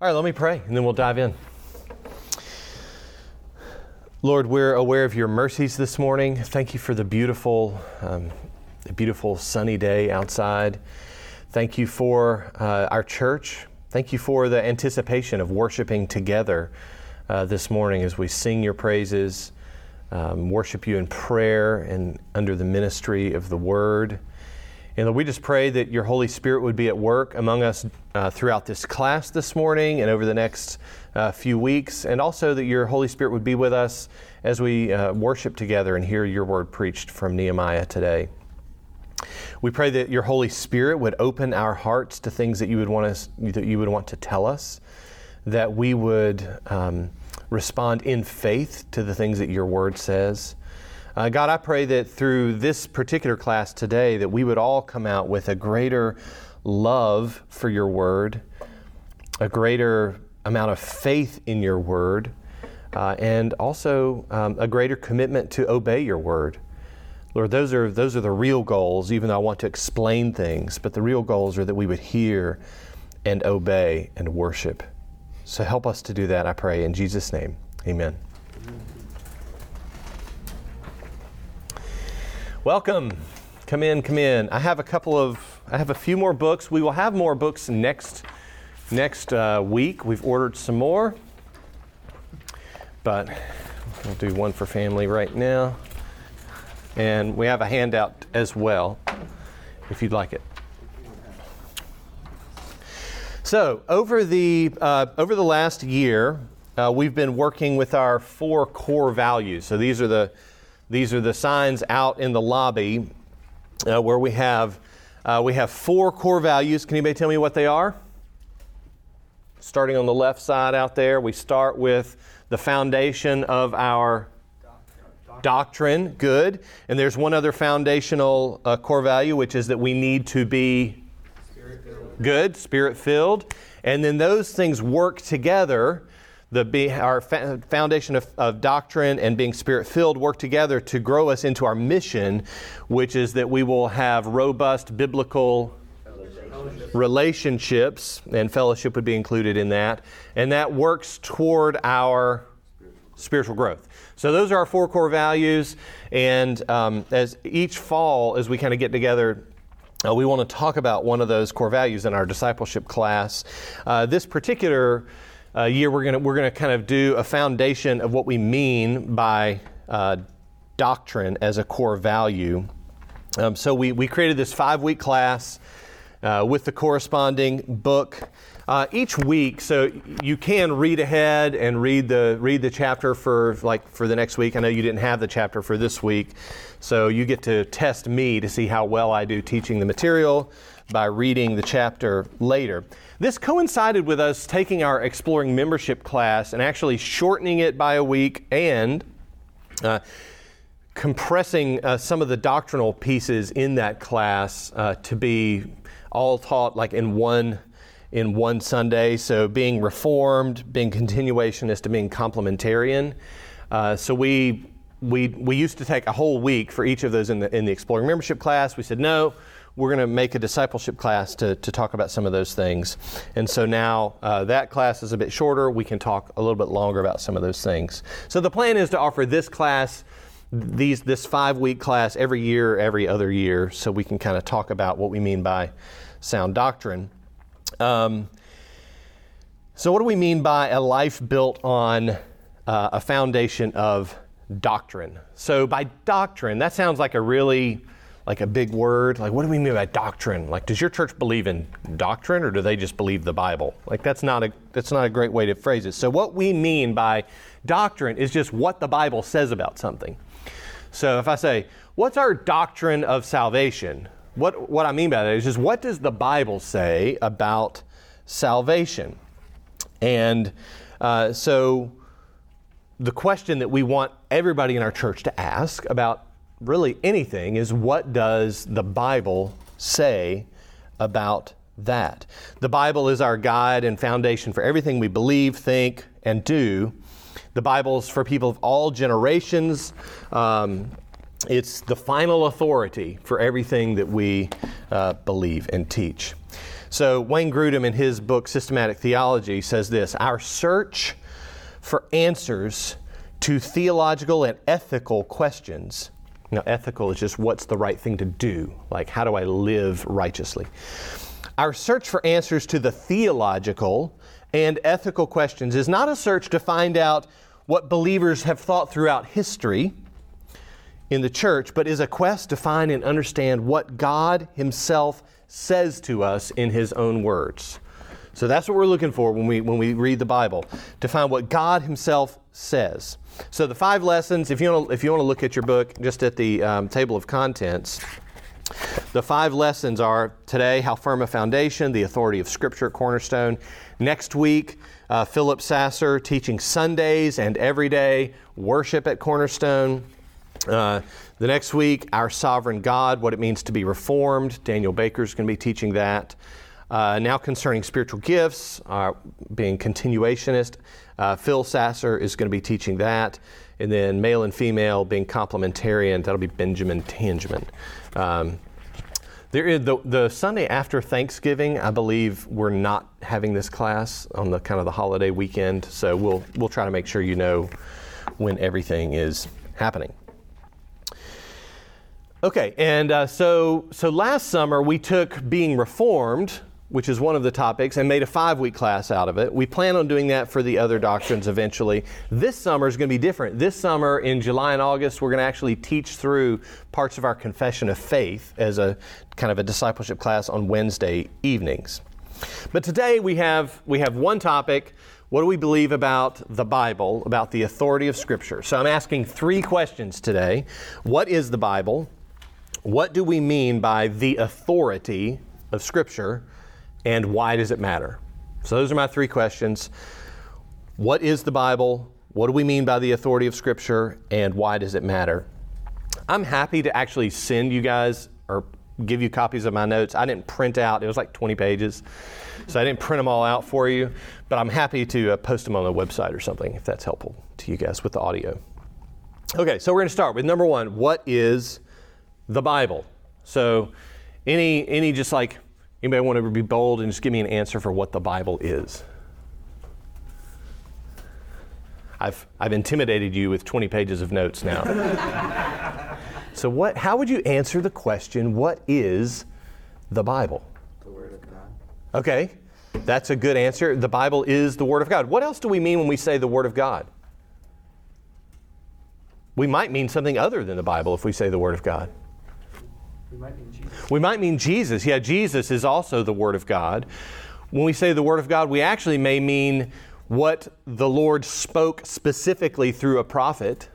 All right, let me pray and then we'll dive in. Lord, we're aware of your mercies this morning. Thank you for the beautiful, um, the beautiful sunny day outside. Thank you for uh, our church. Thank you for the anticipation of worshiping together uh, this morning as we sing your praises, um, worship you in prayer and under the ministry of the word. And we just pray that your Holy Spirit would be at work among us uh, throughout this class this morning and over the next uh, few weeks, and also that your Holy Spirit would be with us as we uh, worship together and hear your word preached from Nehemiah today. We pray that your Holy Spirit would open our hearts to things that you would want us, that you would want to tell us, that we would um, respond in faith to the things that your word says uh, God, I pray that through this particular class today, that we would all come out with a greater love for your word, a greater amount of faith in your word, uh, and also um, a greater commitment to obey your word. Lord, those are, those are the real goals, even though I want to explain things, but the real goals are that we would hear and obey and worship. So help us to do that, I pray, in Jesus' name. Amen. Welcome. Come in, come in. I have a couple of, I have a few more books. We will have more books next next uh, week. We've ordered some more, but we'll do one for family right now. And we have a handout as well, if you'd like it. So over the uh, over the last year, uh, we've been working with our four core values. So these are the these are the signs out in the lobby uh, where we have, uh, we have four core values. Can anybody tell me what they are? Starting on the left side out there, we start with the foundation of our doctrine. doctrine. Good. And there's one other foundational uh, core value, which is that we need to be spirit good, spirit filled. And then those things work together the, our foundation of, of doctrine and being spirit filled work together to grow us into our mission, which is that we will have robust biblical relationships, and fellowship would be included in that. And that works toward our spiritual growth. So those are our four core values. And um, as each fall, as we kind of get together, uh, we want to talk about one of those core values in our discipleship class. Uh, this particular uh, year, we're going we're gonna kind of do a foundation of what we mean by uh, doctrine as a core value. Um, so we, we created this five week class uh, with the corresponding book. Uh, each week, so you can read ahead and read the read the chapter for like for the next week. I know you didn't have the chapter for this week, so you get to test me to see how well I do teaching the material by reading the chapter later. This coincided with us taking our exploring membership class and actually shortening it by a week and uh, compressing uh, some of the doctrinal pieces in that class uh, to be all taught like in one in one Sunday. So being reformed, being continuationist, and being complementarian. Uh, so we we we used to take a whole week for each of those in the in the exploring membership class. We said no we're going to make a discipleship class to, to talk about some of those things. And so now uh, that class is a bit shorter. We can talk a little bit longer about some of those things. So the plan is to offer this class, these, this five week class every year, every other year, so we can kind of talk about what we mean by sound doctrine. Um, so, what do we mean by a life built on uh, a foundation of doctrine? So, by doctrine, that sounds like a really like a big word. Like, what do we mean by doctrine? Like, does your church believe in doctrine or do they just believe the Bible? Like, that's not a, that's not a great way to phrase it. So, what we mean by doctrine is just what the Bible says about something. So, if I say, what's our doctrine of salvation? What, what I mean by that is just what does the Bible say about salvation? And uh, so, the question that we want everybody in our church to ask about really anything is what does the Bible say about that? The Bible is our guide and foundation for everything we believe, think, and do. The Bible's for people of all generations. Um, it's the final authority for everything that we uh, believe and teach. So, Wayne Grudem, in his book Systematic Theology, says this Our search for answers to theological and ethical questions. Now, ethical is just what's the right thing to do, like how do I live righteously? Our search for answers to the theological and ethical questions is not a search to find out what believers have thought throughout history in the church, but is a quest to find and understand what God Himself says to us in His own words. So that's what we're looking for when we, when we read the Bible, to find what God Himself says. So the five lessons, if you want to, if you want to look at your book, just at the um, table of contents, the five lessons are today, how firm a foundation, the authority of Scripture at Cornerstone. Next week, uh, Philip Sasser teaching Sundays and everyday worship at Cornerstone. Uh, the next week, Our Sovereign God, what it means to be reformed. Daniel Baker is going to be teaching that. Uh, now, concerning spiritual gifts, uh, being continuationist, uh, Phil Sasser is going to be teaching that. And then male and female being complementarian, that'll be Benjamin Tangeman. Um, there is the, the Sunday after Thanksgiving, I believe we're not having this class on the kind of the holiday weekend, so we'll we'll try to make sure you know when everything is happening. Okay, and uh, so so last summer we took being reformed, which is one of the topics, and made a five-week class out of it. We plan on doing that for the other doctrines eventually. This summer is going to be different. This summer in July and August, we're going to actually teach through parts of our confession of faith as a kind of a discipleship class on Wednesday evenings. But today we have we have one topic. What do we believe about the Bible, about the authority of Scripture? So I'm asking three questions today. What is the Bible? What do we mean by the authority of Scripture, and why does it matter? So, those are my three questions. What is the Bible? What do we mean by the authority of Scripture, and why does it matter? I'm happy to actually send you guys or give you copies of my notes. I didn't print out, it was like 20 pages, so I didn't print them all out for you, but I'm happy to uh, post them on the website or something if that's helpful to you guys with the audio. Okay, so we're going to start with number one what is the Bible. So, any any just like anybody want to be bold and just give me an answer for what the Bible is? I've I've intimidated you with 20 pages of notes now. so what how would you answer the question what is the Bible? The Word of God. Okay. That's a good answer. The Bible is the Word of God. What else do we mean when we say the Word of God? We might mean something other than the Bible if we say the Word of God. We might mean Jesus. We might mean Jesus. Yeah, Jesus is also the Word of God. When we say the Word of God, we actually may mean what the Lord spoke specifically through a prophet,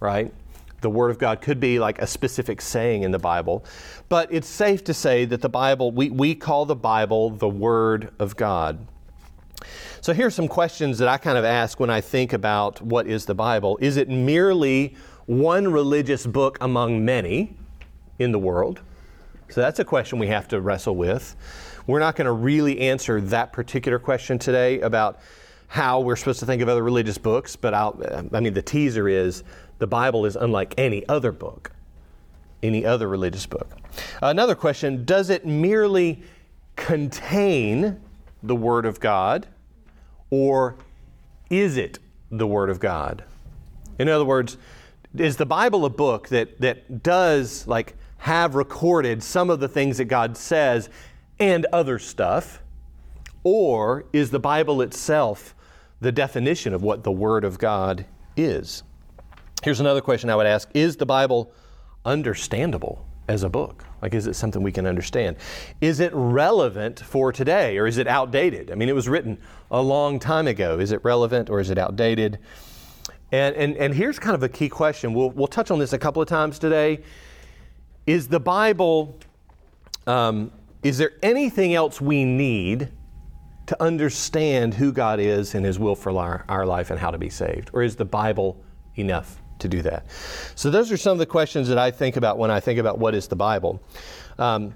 right? The Word of God could be like a specific saying in the Bible. But it's safe to say that the Bible, we, we call the Bible the Word of God. So here's some questions that I kind of ask when I think about what is the Bible. Is it merely one religious book among many? In the world? So that's a question we have to wrestle with. We're not going to really answer that particular question today about how we're supposed to think of other religious books, but I'll, I mean, the teaser is the Bible is unlike any other book, any other religious book. Another question Does it merely contain the Word of God, or is it the Word of God? In other words, is the Bible a book that, that does like have recorded some of the things that God says and other stuff? Or is the Bible itself the definition of what the Word of God is? Here's another question I would ask Is the Bible understandable as a book? Like, is it something we can understand? Is it relevant for today or is it outdated? I mean, it was written a long time ago. Is it relevant or is it outdated? And, and, and here's kind of a key question. We'll, we'll touch on this a couple of times today. Is the Bible, um, is there anything else we need to understand who God is and His will for our, our life and how to be saved? Or is the Bible enough to do that? So, those are some of the questions that I think about when I think about what is the Bible. Um,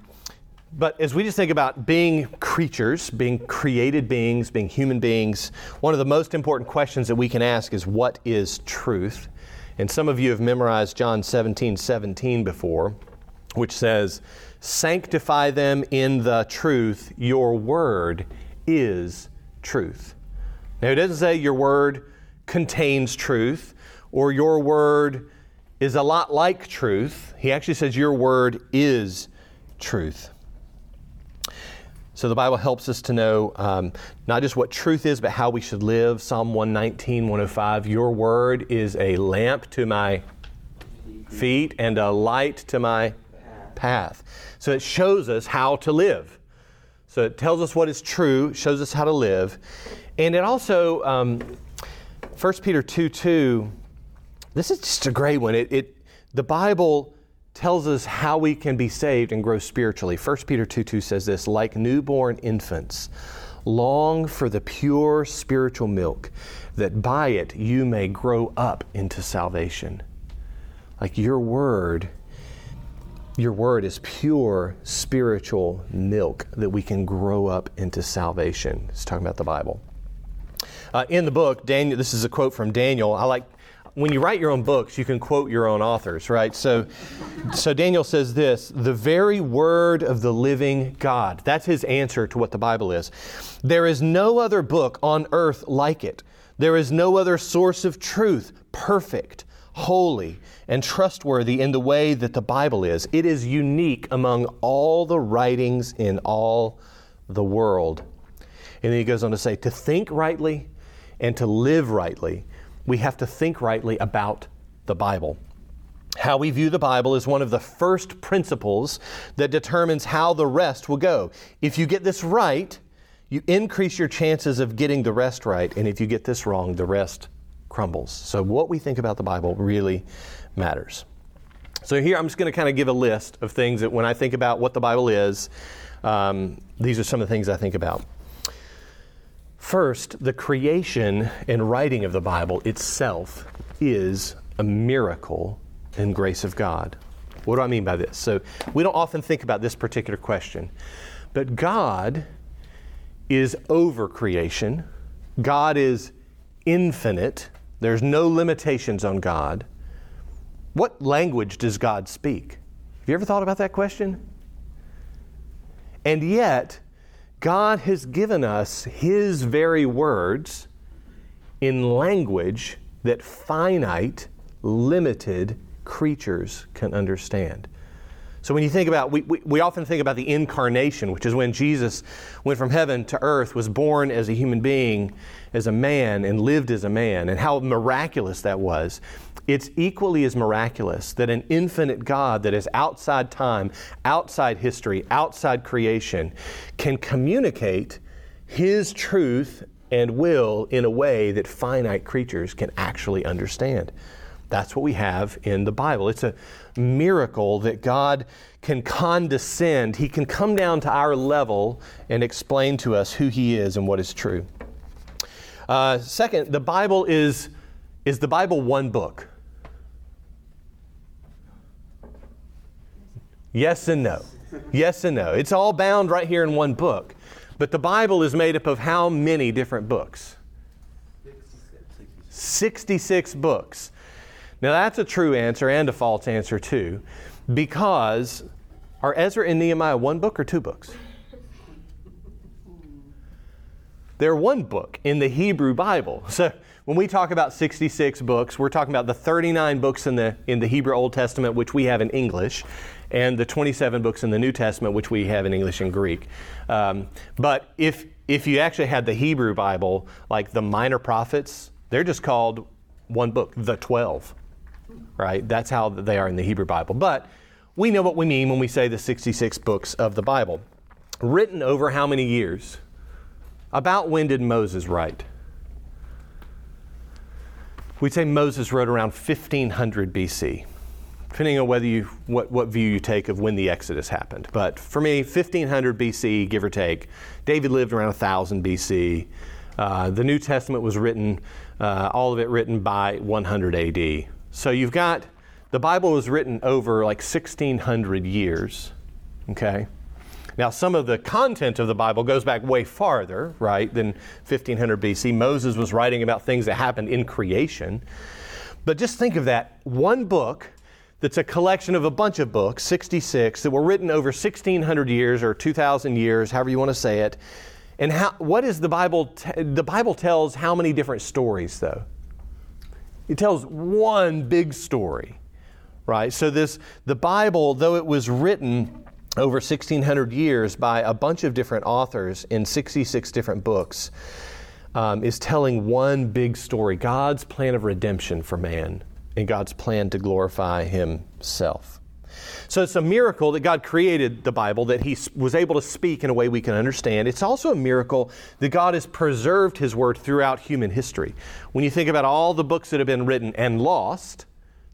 but as we just think about being creatures, being created beings, being human beings, one of the most important questions that we can ask is what is truth? And some of you have memorized John 17 17 before. Which says, Sanctify them in the truth, your word is truth. Now, it doesn't say your word contains truth or your word is a lot like truth. He actually says your word is truth. So the Bible helps us to know um, not just what truth is, but how we should live. Psalm 119, 105 Your word is a lamp to my feet and a light to my path. So it shows us how to live. So it tells us what is true, shows us how to live. And it also, um, 1 Peter 2 2, this is just a great one. It, it, the Bible tells us how we can be saved and grow spiritually. 1 Peter 2 2 says this like newborn infants, long for the pure spiritual milk, that by it you may grow up into salvation. Like your word, your word is pure spiritual milk that we can grow up into salvation. It's talking about the Bible. Uh, in the book, Daniel, this is a quote from Daniel. I like when you write your own books, you can quote your own authors, right? So, so Daniel says this the very word of the living God. That's his answer to what the Bible is. There is no other book on earth like it. There is no other source of truth, perfect, holy, and trustworthy in the way that the Bible is. It is unique among all the writings in all the world. And then he goes on to say, to think rightly and to live rightly we have to think rightly about the Bible. How we view the Bible is one of the first principles that determines how the rest will go. If you get this right, you increase your chances of getting the rest right, and if you get this wrong, the rest crumbles. So, what we think about the Bible really matters. So, here I'm just going to kind of give a list of things that when I think about what the Bible is, um, these are some of the things I think about. First, the creation and writing of the Bible itself is a miracle and grace of God. What do I mean by this? So, we don't often think about this particular question, but God is over creation, God is infinite, there's no limitations on God. What language does God speak? Have you ever thought about that question? And yet, God has given us His very words in language that finite, limited creatures can understand. So when you think about, we, we, we, often think about the incarnation, which is when Jesus went from heaven to earth, was born as a human being, as a man, and lived as a man, and how miraculous that was. It's equally as miraculous that an infinite God that is outside time, outside history, outside creation can communicate His truth and will in a way that finite creatures can actually understand. That's what we have in the Bible. It's a miracle that God can condescend. He can come down to our level and explain to us who He is and what is true. Uh, second, the Bible is, is the Bible one book? Yes and no. Yes and no. It's all bound right here in one book. But the Bible is made up of how many different books? 66 books. Now that's a true answer and a false answer too, because are Ezra and Nehemiah one book or two books? They're one book in the Hebrew Bible. So when we talk about 66 books, we're talking about the 39 books in the, in the Hebrew Old Testament, which we have in English, and the 27 books in the New Testament, which we have in English and Greek. Um, but if, if you actually had the Hebrew Bible, like the minor prophets, they're just called one book, the 12, right? That's how they are in the Hebrew Bible. But we know what we mean when we say the 66 books of the Bible. Written over how many years? About when did Moses write? We'd say Moses wrote around 1500 BC depending on whether you what, what view you take of when the Exodus happened. But for me, 1500 BC, give or take. David lived around 1000 BC. Uh, the New Testament was written, uh, all of it written by 100 AD. So you've got the Bible was written over like 1600 years. Okay. Now, some of the content of the Bible goes back way farther, right, than 1500 BC. Moses was writing about things that happened in creation. But just think of that one book that's a collection of a bunch of books, 66, that were written over 1,600 years or 2,000 years, however you want to say it. And how, what is the Bible? T- the Bible tells how many different stories, though? It tells one big story, right? So this, the Bible, though it was written over 1,600 years by a bunch of different authors in 66 different books, um, is telling one big story God's plan of redemption for man and God's plan to glorify Himself. So it's a miracle that God created the Bible, that He was able to speak in a way we can understand. It's also a miracle that God has preserved His Word throughout human history. When you think about all the books that have been written and lost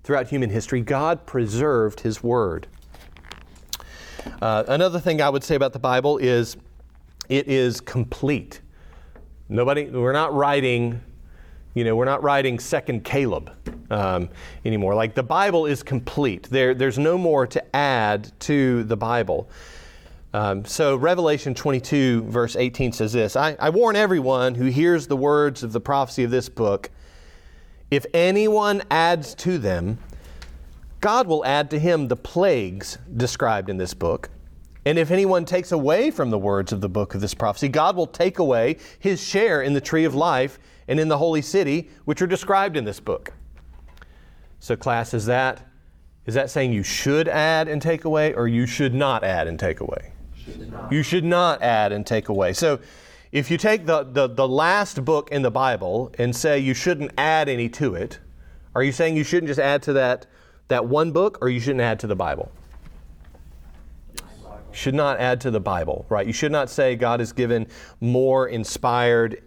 throughout human history, God preserved His Word. Uh, another thing I would say about the Bible is it is complete. Nobody, we're not writing, you know, we're not writing Second Caleb um, anymore. Like the Bible is complete. There, there's no more to add to the Bible. Um, so Revelation 22, verse 18 says this I, I warn everyone who hears the words of the prophecy of this book if anyone adds to them, God will add to him the plagues described in this book. And if anyone takes away from the words of the book of this prophecy, God will take away his share in the tree of life and in the holy city, which are described in this book. So, class, is that is that saying you should add and take away, or you should not add and take away? Should you should not add and take away. So, if you take the, the, the last book in the Bible and say you shouldn't add any to it, are you saying you shouldn't just add to that, that one book, or you shouldn't add to the Bible? should not add to the Bible, right? You should not say God has given more inspired,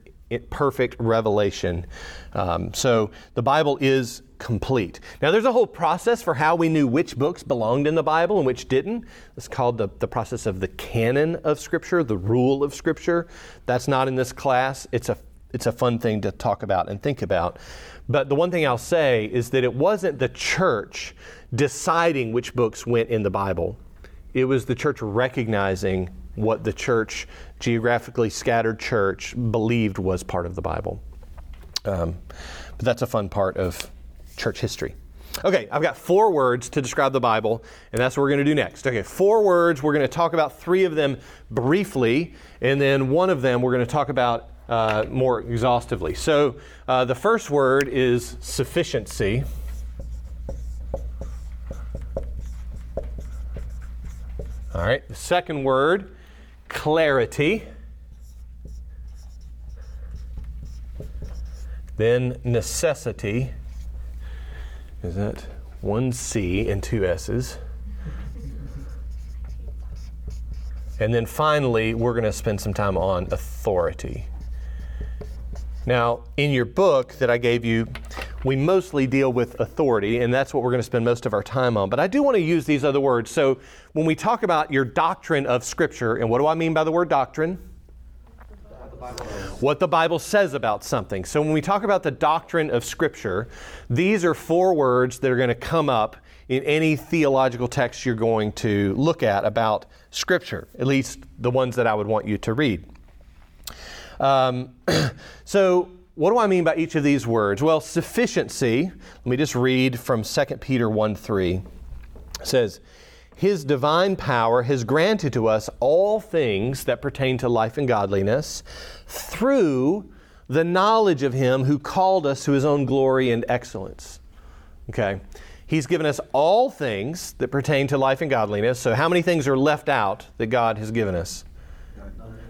perfect revelation. Um, so the Bible is complete. Now, there's a whole process for how we knew which books belonged in the Bible and which didn't. It's called the, the process of the canon of Scripture, the rule of Scripture. That's not in this class. It's a it's a fun thing to talk about and think about. But the one thing I'll say is that it wasn't the church deciding which books went in the Bible. It was the church recognizing what the church, geographically scattered church, believed was part of the Bible. Um, but that's a fun part of church history. Okay, I've got four words to describe the Bible, and that's what we're going to do next. Okay, four words. We're going to talk about three of them briefly, and then one of them we're going to talk about uh, more exhaustively. So uh, the first word is sufficiency. All right, the second word, clarity. Then necessity. Is that one C and two S's? And then finally, we're going to spend some time on authority. Now, in your book that I gave you, we mostly deal with authority, and that's what we're going to spend most of our time on. But I do want to use these other words. So when we talk about your doctrine of Scripture, and what do I mean by the word doctrine? What the Bible says about something. So when we talk about the doctrine of Scripture, these are four words that are going to come up in any theological text you're going to look at about Scripture, at least the ones that I would want you to read. Um, so what do I mean by each of these words? Well, sufficiency, let me just read from 2 Peter 1 3. It says, His divine power has granted to us all things that pertain to life and godliness through the knowledge of Him who called us to His own glory and excellence. Okay? He's given us all things that pertain to life and godliness. So, how many things are left out that God has given us?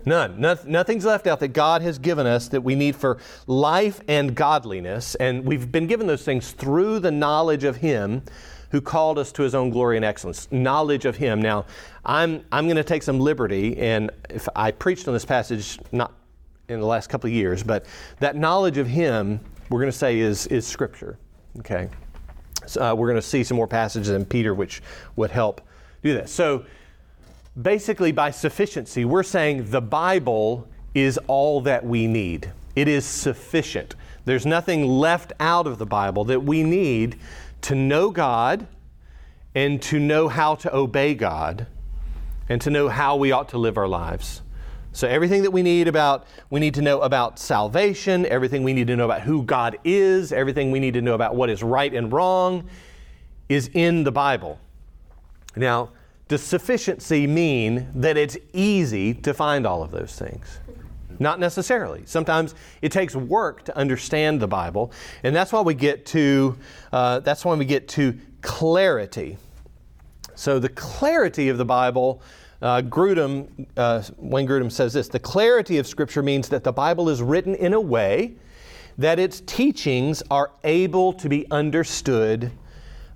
None. nothing's left out that God has given us that we need for life and godliness. And we've been given those things through the knowledge of Him who called us to His own glory and excellence. Knowledge of Him. Now, I'm, I'm going to take some liberty, and if I preached on this passage not in the last couple of years, but that knowledge of Him, we're going to say, is, is Scripture. Okay? So, uh, we're going to see some more passages in Peter which would help do that. So, basically, by sufficiency, we're saying the Bible is all that we need. It is sufficient. There's nothing left out of the Bible that we need to know God and to know how to obey God and to know how we ought to live our lives. So everything that we need about we need to know about salvation, everything we need to know about who God is, everything we need to know about what is right and wrong is in the Bible. Now, does sufficiency mean that it's easy to find all of those things? Not necessarily. Sometimes it takes work to understand the Bible, and that's why we get to uh, that's why we get to clarity. So the clarity of the Bible, uh, Grudem, uh, Wayne Grudem says this: the clarity of Scripture means that the Bible is written in a way that its teachings are able to be understood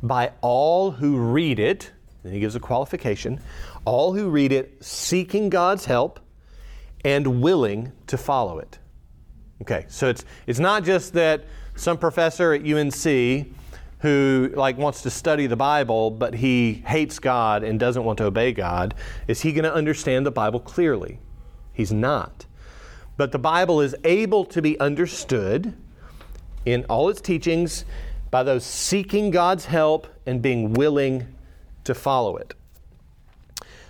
by all who read it. And he gives a qualification: all who read it, seeking God's help and willing to follow it. Okay, so it's, it's not just that some professor at UNC who like wants to study the Bible but he hates God and doesn't want to obey God, is he going to understand the Bible clearly? He's not. But the Bible is able to be understood in all its teachings by those seeking God's help and being willing to follow it.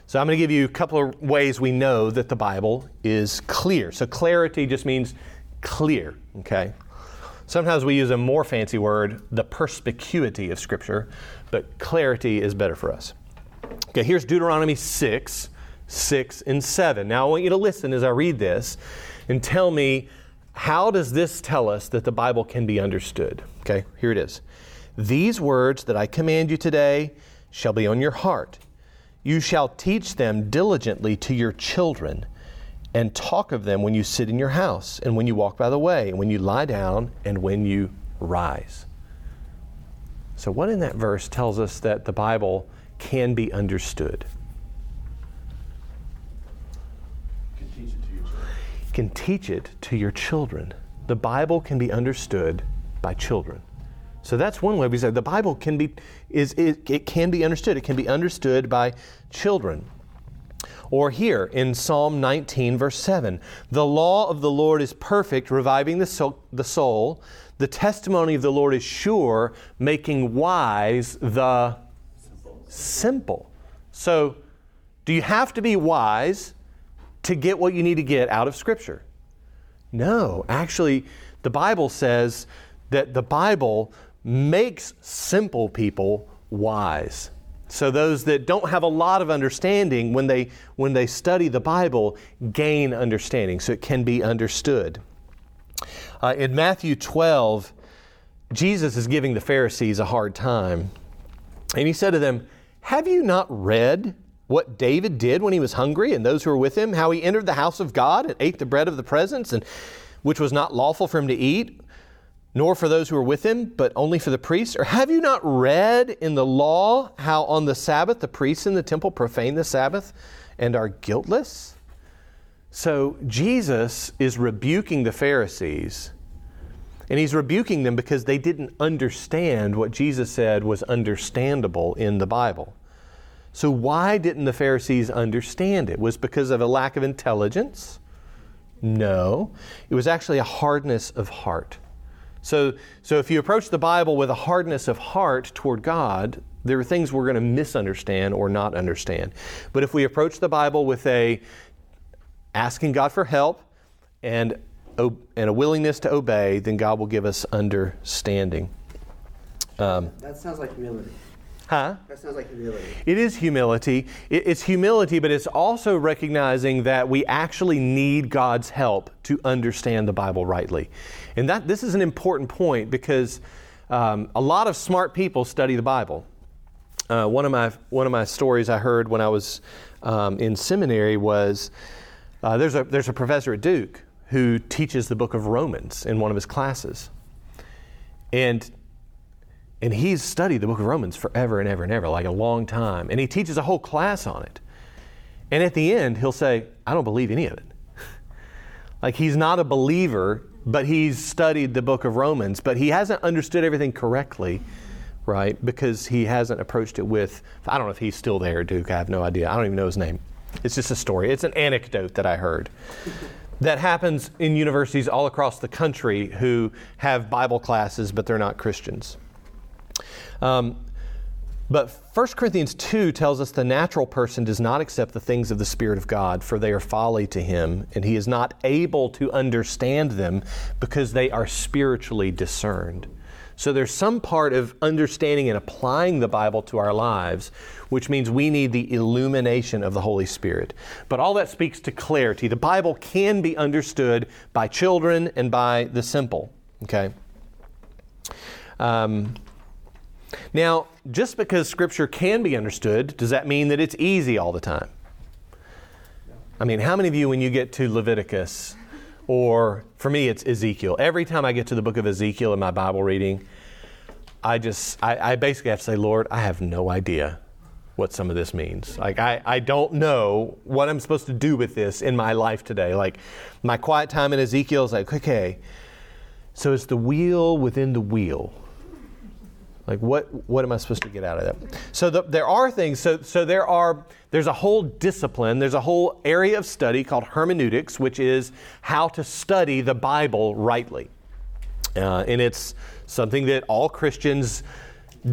So I'm going to give you a couple of ways we know that the Bible is clear. So clarity just means clear, okay? Sometimes we use a more fancy word, the perspicuity of Scripture, but clarity is better for us. Okay, here's Deuteronomy 6, 6 and 7. Now I want you to listen as I read this and tell me how does this tell us that the Bible can be understood? Okay, here it is. These words that I command you today shall be on your heart you shall teach them diligently to your children, and talk of them when you sit in your house, and when you walk by the way, and when you lie down, and when you rise. So, what in that verse tells us that the Bible can be understood? Can teach it to your children. Can teach it to your children. The Bible can be understood by children. So that's one way we say the Bible can be is it, it can be understood. It can be understood by children. Or here in Psalm 19, verse 7 The law of the Lord is perfect, reviving the soul, the soul. The testimony of the Lord is sure, making wise the simple. simple. So, do you have to be wise to get what you need to get out of Scripture? No. Actually, the Bible says that the Bible makes simple people wise. So those that don't have a lot of understanding when they when they study the Bible gain understanding so it can be understood. Uh, in Matthew 12, Jesus is giving the Pharisees a hard time. And he said to them, Have you not read what David did when he was hungry and those who were with him, how he entered the house of God and ate the bread of the presence, and which was not lawful for him to eat, nor for those who are with him, but only for the priests? Or have you not read in the law how on the Sabbath the priests in the temple profane the Sabbath and are guiltless? So Jesus is rebuking the Pharisees, and he's rebuking them because they didn't understand what Jesus said was understandable in the Bible. So, why didn't the Pharisees understand it? Was because of a lack of intelligence? No. It was actually a hardness of heart. So, so if you approach the Bible with a hardness of heart toward God, there are things we're going to misunderstand or not understand. But if we approach the Bible with a asking God for help and, and a willingness to obey, then God will give us understanding. Um, that sounds like humility. Huh? That sounds like humility. It is humility. It's humility, but it's also recognizing that we actually need God's help to understand the Bible rightly. And that this is an important point because um, a lot of smart people study the Bible. Uh, one of my one of my stories I heard when I was um, in seminary was uh, there's a there's a professor at Duke who teaches the book of Romans in one of his classes, and and he's studied the book of Romans forever and ever and ever, like a long time. And he teaches a whole class on it. And at the end, he'll say, I don't believe any of it. like he's not a believer, but he's studied the book of Romans, but he hasn't understood everything correctly, right? Because he hasn't approached it with, I don't know if he's still there, Duke. I have no idea. I don't even know his name. It's just a story, it's an anecdote that I heard. that happens in universities all across the country who have Bible classes, but they're not Christians. Um, but 1 Corinthians 2 tells us the natural person does not accept the things of the Spirit of God, for they are folly to him, and he is not able to understand them because they are spiritually discerned. So there's some part of understanding and applying the Bible to our lives, which means we need the illumination of the Holy Spirit. But all that speaks to clarity. The Bible can be understood by children and by the simple. Okay? Um, now, just because Scripture can be understood, does that mean that it's easy all the time? I mean, how many of you, when you get to Leviticus, or for me, it's Ezekiel, every time I get to the book of Ezekiel in my Bible reading, I just, I, I basically have to say, Lord, I have no idea what some of this means. Like, I, I don't know what I'm supposed to do with this in my life today. Like, my quiet time in Ezekiel is like, okay, so it's the wheel within the wheel. Like what what am I supposed to get out of that? So the, there are things. So so there are there's a whole discipline. There's a whole area of study called hermeneutics, which is how to study the Bible rightly, uh, and it's something that all Christians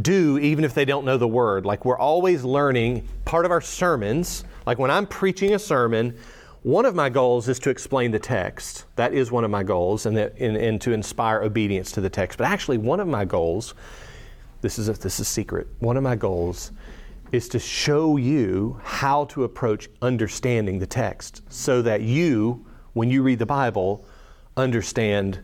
do even if they don't know the word. Like we're always learning. Part of our sermons, like when I'm preaching a sermon. One of my goals is to explain the text. That is one of my goals, and, that, and, and to inspire obedience to the text. But actually, one of my goals this is a, this is secret. One of my goals is to show you how to approach understanding the text so that you, when you read the Bible, understand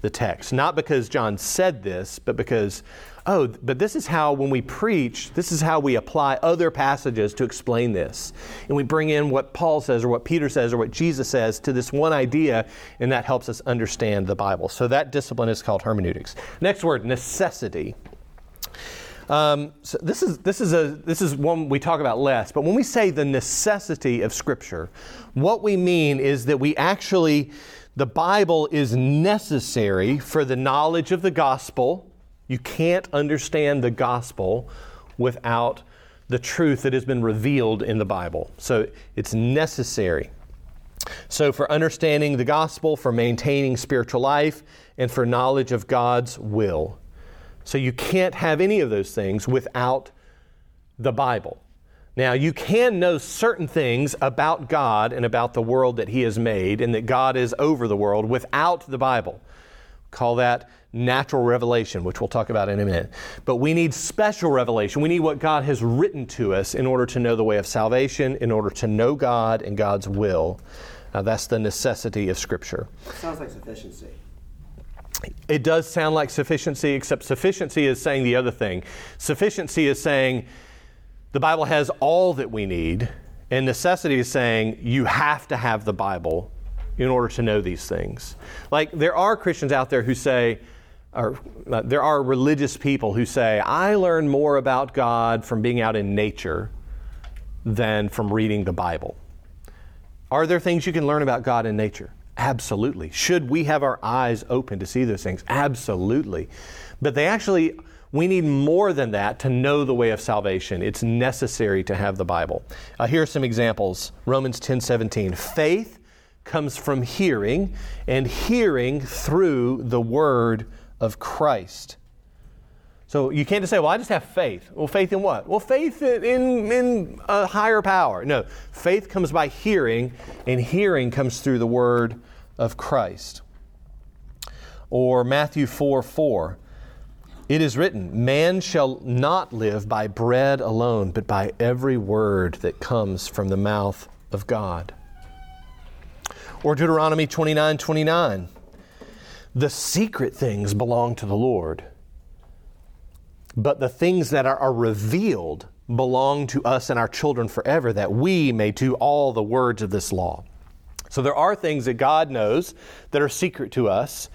the text. Not because John said this, but because, oh, but this is how, when we preach, this is how we apply other passages to explain this. And we bring in what Paul says or what Peter says or what Jesus says to this one idea, and that helps us understand the Bible. So that discipline is called hermeneutics. Next word, necessity. Um, so this is this is a this is one we talk about less. But when we say the necessity of Scripture, what we mean is that we actually the Bible is necessary for the knowledge of the gospel. You can't understand the gospel without the truth that has been revealed in the Bible. So it's necessary. So, for understanding the gospel, for maintaining spiritual life, and for knowledge of God's will. So you can't have any of those things without the Bible. Now, you can know certain things about God and about the world that He has made and that God is over the world without the Bible. Call that natural revelation, which we'll talk about in a minute. But we need special revelation. We need what God has written to us in order to know the way of salvation, in order to know God and God's will. Now, that's the necessity of Scripture. Sounds like sufficiency. It does sound like sufficiency, except sufficiency is saying the other thing. Sufficiency is saying the Bible has all that we need, and necessity is saying you have to have the Bible in order to know these things. Like there are Christians out there who say, or uh, there are religious people who say, I learn more about God from being out in nature than from reading the Bible. Are there things you can learn about God in nature? Absolutely. Should we have our eyes open to see those things? Absolutely. But they actually, we need more than that to know the way of salvation. It's necessary to have the Bible. Uh, here are some examples Romans 10 17. Faith comes from hearing, and hearing through the word of Christ. So you can't just say, well, I just have faith. Well, faith in what? Well, faith in, in a higher power. No, faith comes by hearing, and hearing comes through the word of Christ. Or Matthew 4 4. It is written, Man shall not live by bread alone, but by every word that comes from the mouth of God. Or Deuteronomy 29 29. The secret things belong to the Lord but the things that are, are, revealed belong to us and our children forever, that we may do all the words of this law. So there are things that God knows that are secret to us,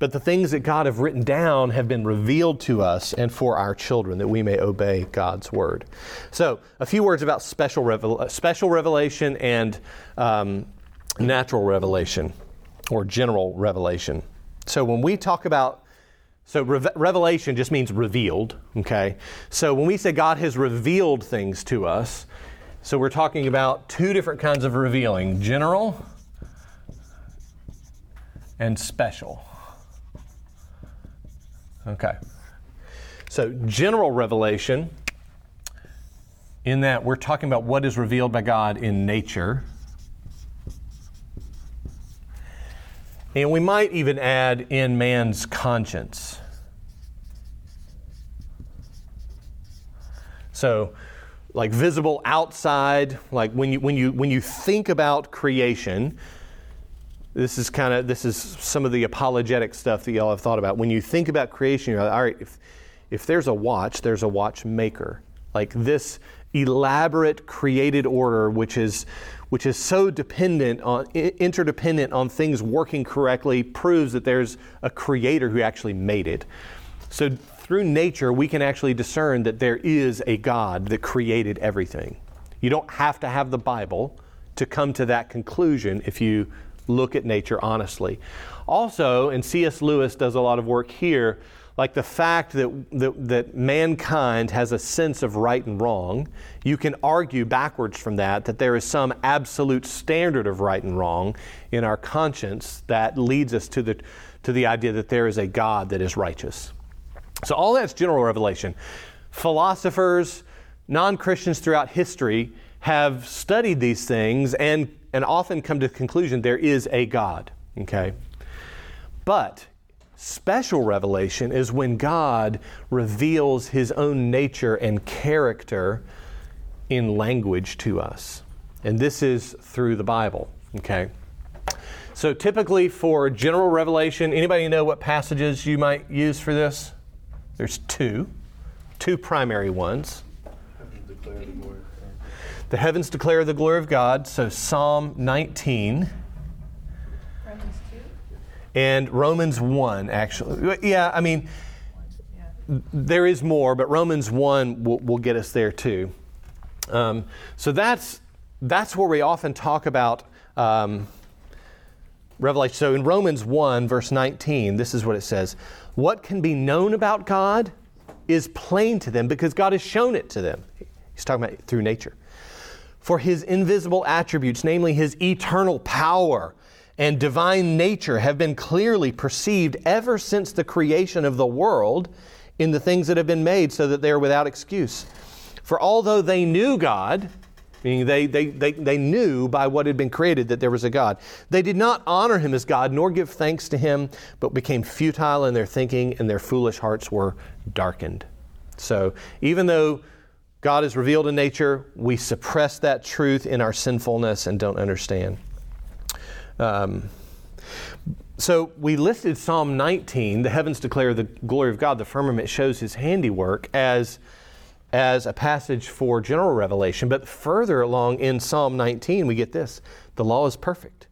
but the things that God have written down have been revealed to us and for our children that we may obey God's word. So a few words about special, revel- special revelation and um, natural revelation or general revelation. So when we talk about so re- revelation just means revealed, okay? So when we say God has revealed things to us, so we're talking about two different kinds of revealing general and special. Okay. So general revelation, in that we're talking about what is revealed by God in nature. And we might even add in man's conscience. So, like visible outside, like when you, when you, when you think about creation, this is kind of this is some of the apologetic stuff that y'all have thought about. When you think about creation, you're like, all right, if, if there's a watch, there's a watchmaker. Like this elaborate created order, which is which is so dependent on interdependent on things working correctly, proves that there's a creator who actually made it. So through nature, we can actually discern that there is a God that created everything. You don't have to have the Bible to come to that conclusion if you look at nature honestly. Also, and C.S. Lewis does a lot of work here, like the fact that, that, that, mankind has a sense of right and wrong, you can argue backwards from that that there is some absolute standard of right and wrong in our conscience that leads us to the, to the idea that there is a God that is righteous. So, all that's general revelation. Philosophers, non Christians throughout history have studied these things and, and often come to the conclusion there is a God. Okay? But special revelation is when God reveals his own nature and character in language to us. And this is through the Bible. Okay? So typically for general revelation, anybody know what passages you might use for this? There's two, two primary ones. The heavens declare the glory of God, so Psalm 19. Romans 2. And Romans 1, actually. Yeah, I mean, there is more, but Romans 1 will, will get us there too. Um, so that's, that's where we often talk about um, Revelation. So in Romans 1, verse 19, this is what it says what can be known about God is plain to them because God has shown it to them. He's talking about through nature. For his invisible attributes, namely his eternal power and divine nature, have been clearly perceived ever since the creation of the world in the things that have been made, so that they are without excuse. For although they knew God, Meaning they, they, they, they knew by what had been created that there was a God. They did not honor him as God, nor give thanks to him, but became futile in their thinking, and their foolish hearts were darkened. So even though God is revealed in nature, we suppress that truth in our sinfulness and don't understand. Um, so we listed Psalm 19, the heavens declare the glory of God, the firmament shows his handiwork, as as a passage for general revelation. But further along in Psalm 19, we get this the law is perfect.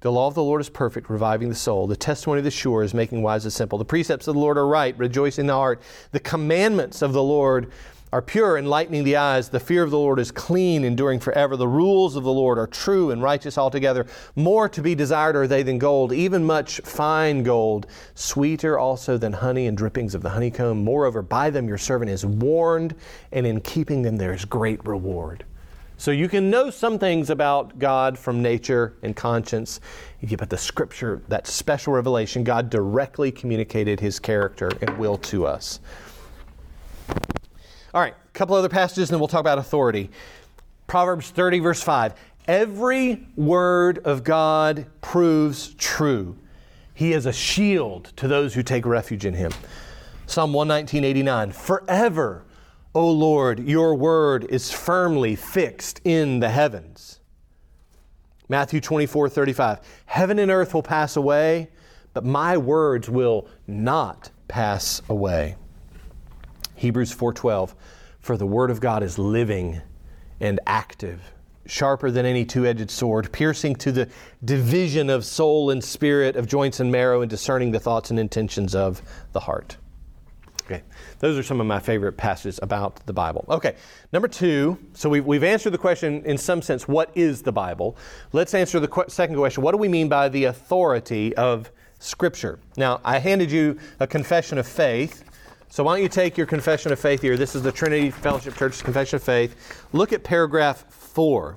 The law of the Lord is perfect, reviving the soul. The testimony of the sure is making wise the simple. The precepts of the Lord are right, rejoicing the heart. The commandments of the Lord are pure, enlightening the eyes. The fear of the Lord is clean, enduring forever. The rules of the Lord are true and righteous altogether. More to be desired are they than gold, even much fine gold, sweeter also than honey and drippings of the honeycomb. Moreover, by them your servant is warned, and in keeping them there is great reward. So you can know some things about God from nature and conscience, but the scripture, that special revelation, God directly communicated his character and will to us. All right, a couple other passages, and then we'll talk about authority. Proverbs 30, verse 5. Every word of God proves true. He is a shield to those who take refuge in him. Psalm 119, 89. Forever, O Lord, your word is firmly fixed in the heavens. Matthew 24, 35. Heaven and earth will pass away, but my words will not pass away. Hebrews 4:12 For the word of God is living and active, sharper than any two-edged sword, piercing to the division of soul and spirit, of joints and marrow and discerning the thoughts and intentions of the heart. Okay, those are some of my favorite passages about the Bible. Okay, number two, so we've, we've answered the question in some sense, what is the Bible? Let's answer the qu- second question what do we mean by the authority of Scripture? Now, I handed you a confession of faith. So why don't you take your confession of faith here? This is the Trinity Fellowship Church's confession of faith. Look at paragraph four.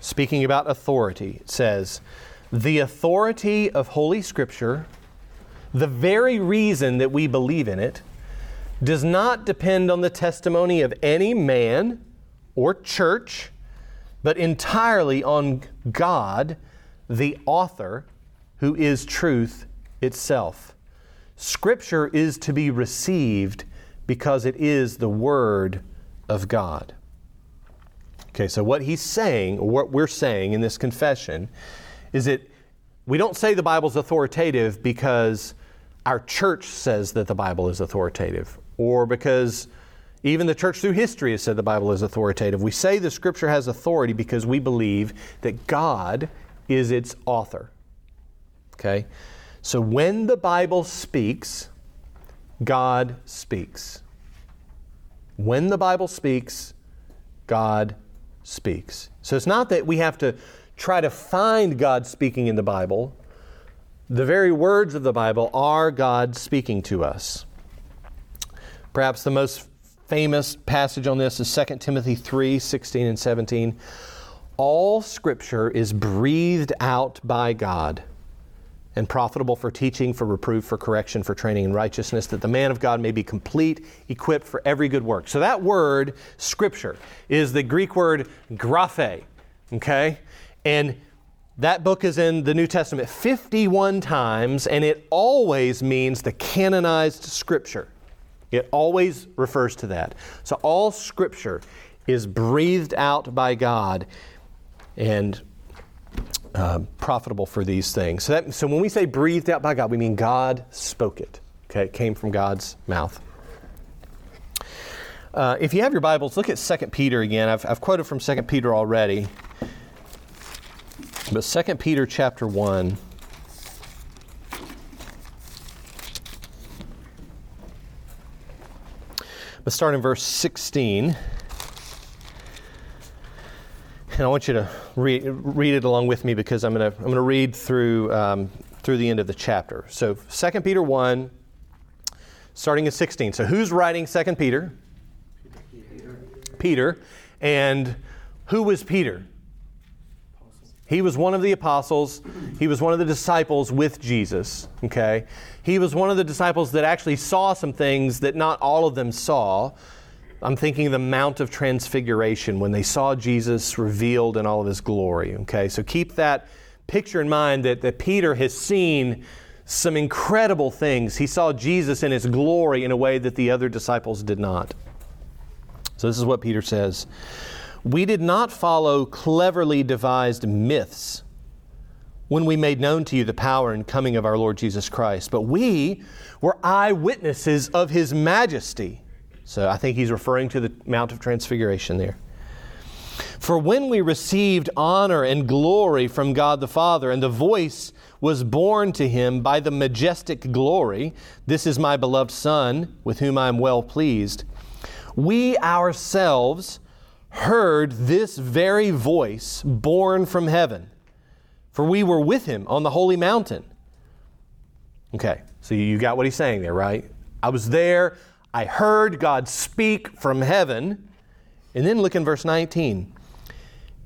Speaking about authority, it says, The authority of Holy Scripture, the very reason that we believe in it, does not depend on the testimony of any man or church, but entirely on God the author, who is truth itself. Scripture is to be received because it is the Word of God. Okay, so what he's saying, or what we're saying in this confession, is that we don't say the Bible's authoritative because our church says that the Bible is authoritative, or because even the church through history has said the Bible is authoritative. We say the Scripture has authority because we believe that God is its author. Okay? So when the Bible speaks, God speaks. When the Bible speaks, God speaks. So it's not that we have to try to find God speaking in the Bible. The very words of the Bible are God speaking to us. Perhaps the most famous passage on this is 2 Timothy 3 16 and 17. All scripture is breathed out by God and profitable for teaching, for reproof, for correction, for training in righteousness, that the man of God may be complete, equipped for every good work. So that word, scripture, is the Greek word graphe, okay? And that book is in the New Testament 51 times, and it always means the canonized scripture. It always refers to that. So all scripture is breathed out by God and uh, profitable for these things. So, that, so when we say breathed out by God, we mean God spoke it. Okay, it came from God's mouth. Uh, if you have your Bibles, look at 2 Peter again. I've, I've quoted from 2 Peter already. But 2 Peter chapter 1. Let's start in verse 16. And I want you to read, read it along with me because I'm going to I'm going to read through um, through the end of the chapter. So 2 Peter 1, starting at 16. So who's writing 2 Peter? Peter. Peter. And who was Peter? He was one of the apostles. He was one of the disciples with Jesus. Okay? He was one of the disciples that actually saw some things that not all of them saw. I'm thinking the Mount of Transfiguration when they saw Jesus revealed in all of his glory. Okay? So keep that picture in mind that, that Peter has seen some incredible things. He saw Jesus in his glory in a way that the other disciples did not. So this is what Peter says. We did not follow cleverly devised myths when we made known to you the power and coming of our Lord Jesus Christ, but we were eyewitnesses of his majesty. So I think he's referring to the Mount of Transfiguration there. For when we received honor and glory from God the Father, and the voice was borne to him by the majestic glory, This is my beloved Son, with whom I am well pleased, we ourselves heard this very voice borne from heaven, for we were with him on the holy mountain. Okay, so you got what he's saying there, right? I was there, I heard God speak from heaven. And then look in verse 19.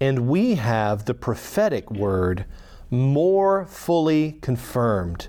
And we have the prophetic word more fully confirmed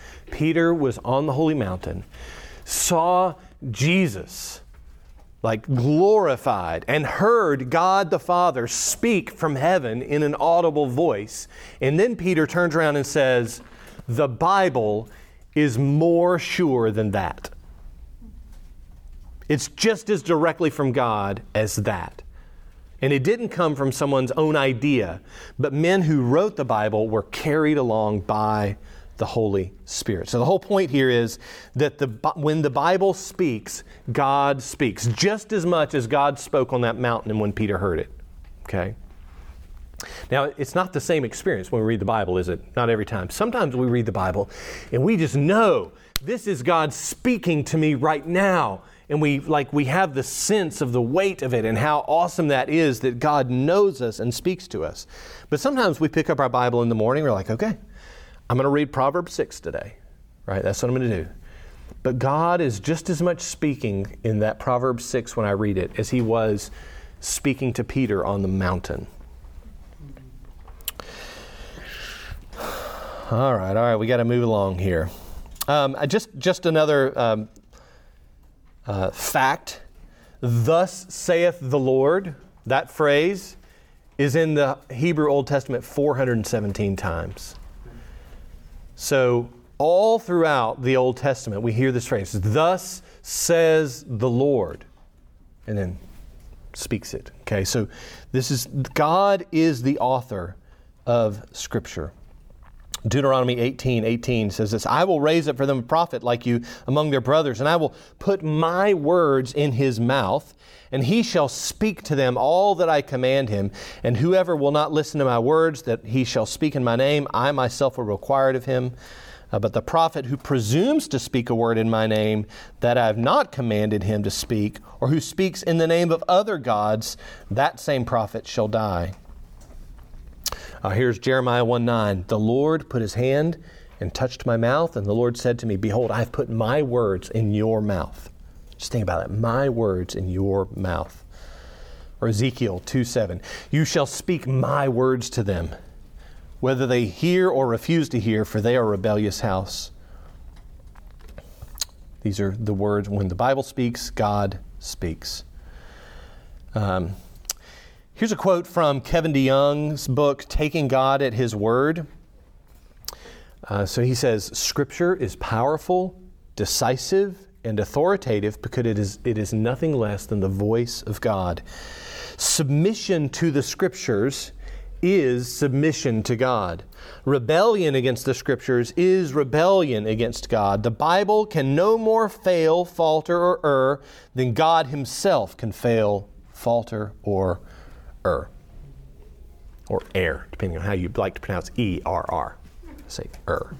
Peter was on the holy mountain, saw Jesus like glorified, and heard God the Father speak from heaven in an audible voice. And then Peter turns around and says, The Bible is more sure than that. It's just as directly from God as that. And it didn't come from someone's own idea, but men who wrote the Bible were carried along by the Holy Spirit. So the whole point here is that the, when the Bible speaks, God speaks just as much as God spoke on that mountain and when Peter heard it. Okay? Now, it's not the same experience when we read the Bible, is it? Not every time. Sometimes we read the Bible and we just know this is God speaking to me right now. And we like we have the sense of the weight of it and how awesome that is that God knows us and speaks to us. But sometimes we pick up our Bible in the morning, we're like, okay, I'm going to read Proverbs 6 today, right? That's what I'm going to do. But God is just as much speaking in that Proverbs 6 when I read it as he was speaking to Peter on the mountain. All right, all right, we got to move along here. Um, just, just another um, uh, fact. Thus saith the Lord, that phrase is in the Hebrew Old Testament 417 times. So, all throughout the Old Testament, we hear this phrase, Thus says the Lord. And then speaks it. Okay, so this is God is the author of Scripture. Deuteronomy 18 18 says this I will raise up for them a prophet like you among their brothers, and I will put my words in his mouth, and he shall speak to them all that I command him. And whoever will not listen to my words that he shall speak in my name, I myself will require it of him. Uh, but the prophet who presumes to speak a word in my name that I have not commanded him to speak, or who speaks in the name of other gods, that same prophet shall die. Uh, here's Jeremiah 1 9. The Lord put his hand and touched my mouth, and the Lord said to me, Behold, I have put my words in your mouth. Just think about it. My words in your mouth. Or Ezekiel 2 7. You shall speak my words to them, whether they hear or refuse to hear, for they are a rebellious house. These are the words when the Bible speaks, God speaks. Um, Here's a quote from Kevin DeYoung's book, Taking God at His Word. Uh, so he says, Scripture is powerful, decisive, and authoritative because it is, it is nothing less than the voice of God. Submission to the Scriptures is submission to God. Rebellion against the Scriptures is rebellion against God. The Bible can no more fail, falter, or err than God Himself can fail, falter, or er, or air, depending on how you'd like to pronounce E R R. Say er.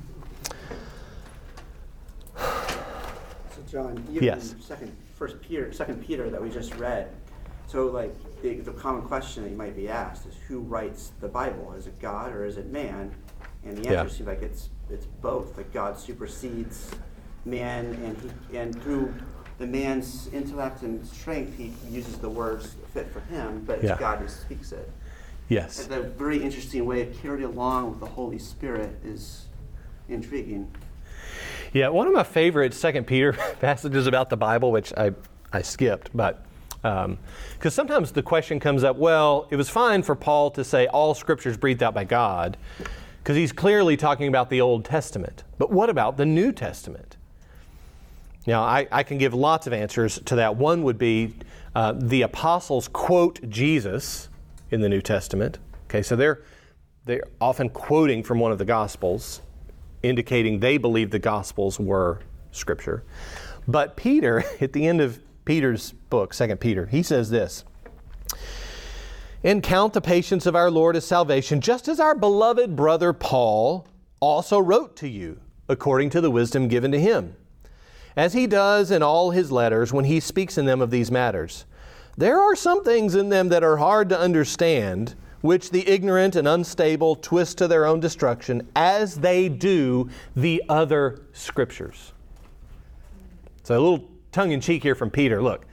So John, even Yes. second, First Peter, Second Peter that we just read. So like the, the common question that you might be asked is who writes the Bible? Is it God or is it man? And the answer Yeah. seems like it's it's both. Like God supersedes man, and he and through the man's intellect and strength, he uses the words fit for him, but it's Yeah. God who speaks it. Yes. And the very interesting way of carried along with the Holy Spirit is intriguing. Yeah, one of my favorite Second Peter passages about the Bible, which I, I skipped, but um, because sometimes the question comes up, well, it was fine for Paul to say all scriptures breathed out by God, because he's clearly talking about the Old Testament. But what about the New Testament? Now, I, I can give lots of answers to that. One would be uh, the apostles quote Jesus in the New Testament. Okay, so they're, they're often quoting from one of the Gospels, indicating they believe the Gospels were Scripture. But Peter, at the end of Peter's book, 2 Peter, he says this And count the patience of our Lord as salvation, just as our beloved brother Paul also wrote to you, according to the wisdom given to him as he does in all his letters when he speaks in them of these matters. There are some things in them that are hard to understand, which the ignorant and unstable twist to their own destruction, as they do the other scriptures. So, a little tongue in cheek here from Peter. Look,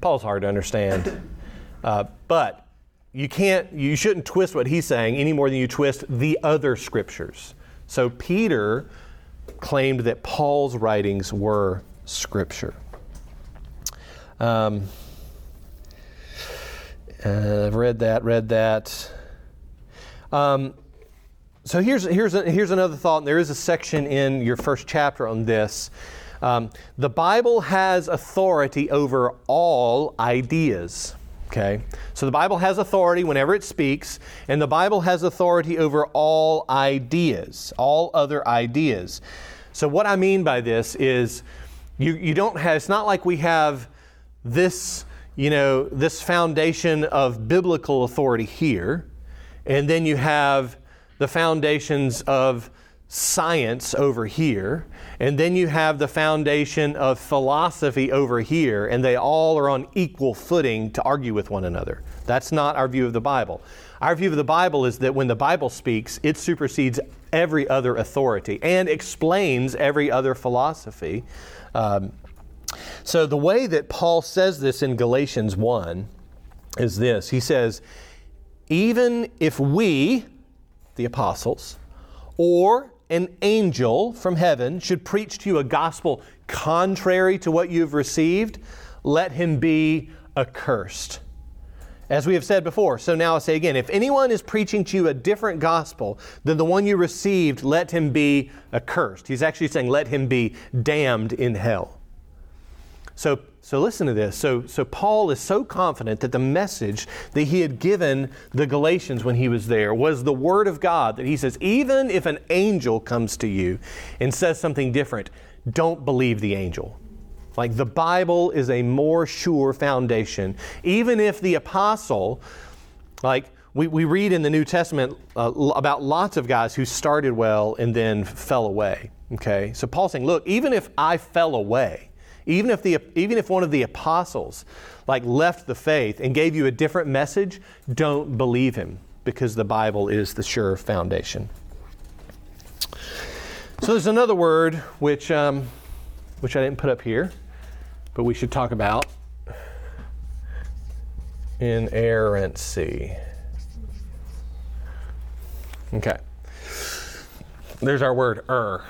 Paul's hard to understand, uh, but you can't, you shouldn't twist what he's saying any more than you twist the other scriptures. So, Peter claimed that Paul's writings were scripture. Um, uh, I've read that, read that. Um, so here's, here's, here's another thought. And there is a section in your first chapter on this. Um, the Bible has authority over all ideas. Okay? So the Bible has authority whenever it speaks, and the Bible has authority over all ideas, all other ideas. So what I mean by this is you, you don't have, it's not like we have this, you know, this foundation of biblical authority here, and then you have the foundations of science over here, and then you have the foundation of philosophy over here, and they all are on equal footing to argue with one another. That's not our view of the Bible. Our view of the Bible is that when the Bible speaks, it supersedes every other authority and explains every other philosophy. Um, so, the way that Paul says this in Galatians 1 is this He says, Even if we, the apostles, or an angel from heaven should preach to you a gospel contrary to what you've received, let him be accursed. As we have said before, so now I say again if anyone is preaching to you a different gospel than the one you received, let him be accursed. He's actually saying, let him be damned in hell. So, so listen to this. So, so Paul is so confident that the message that he had given the Galatians when he was there was the word of God that he says, even if an angel comes to you and says something different, don't believe the angel. Like the Bible is a more sure foundation. Even if the apostle, like we, we read in the New Testament uh, about lots of guys who started well and then fell away. Okay? So Paul's saying, look, even if I fell away, even if, the, even if one of the apostles like left the faith and gave you a different message, don't believe him because the Bible is the sure foundation. So there's another word which, um, which I didn't put up here, but we should talk about inerrancy. Okay. There's our word er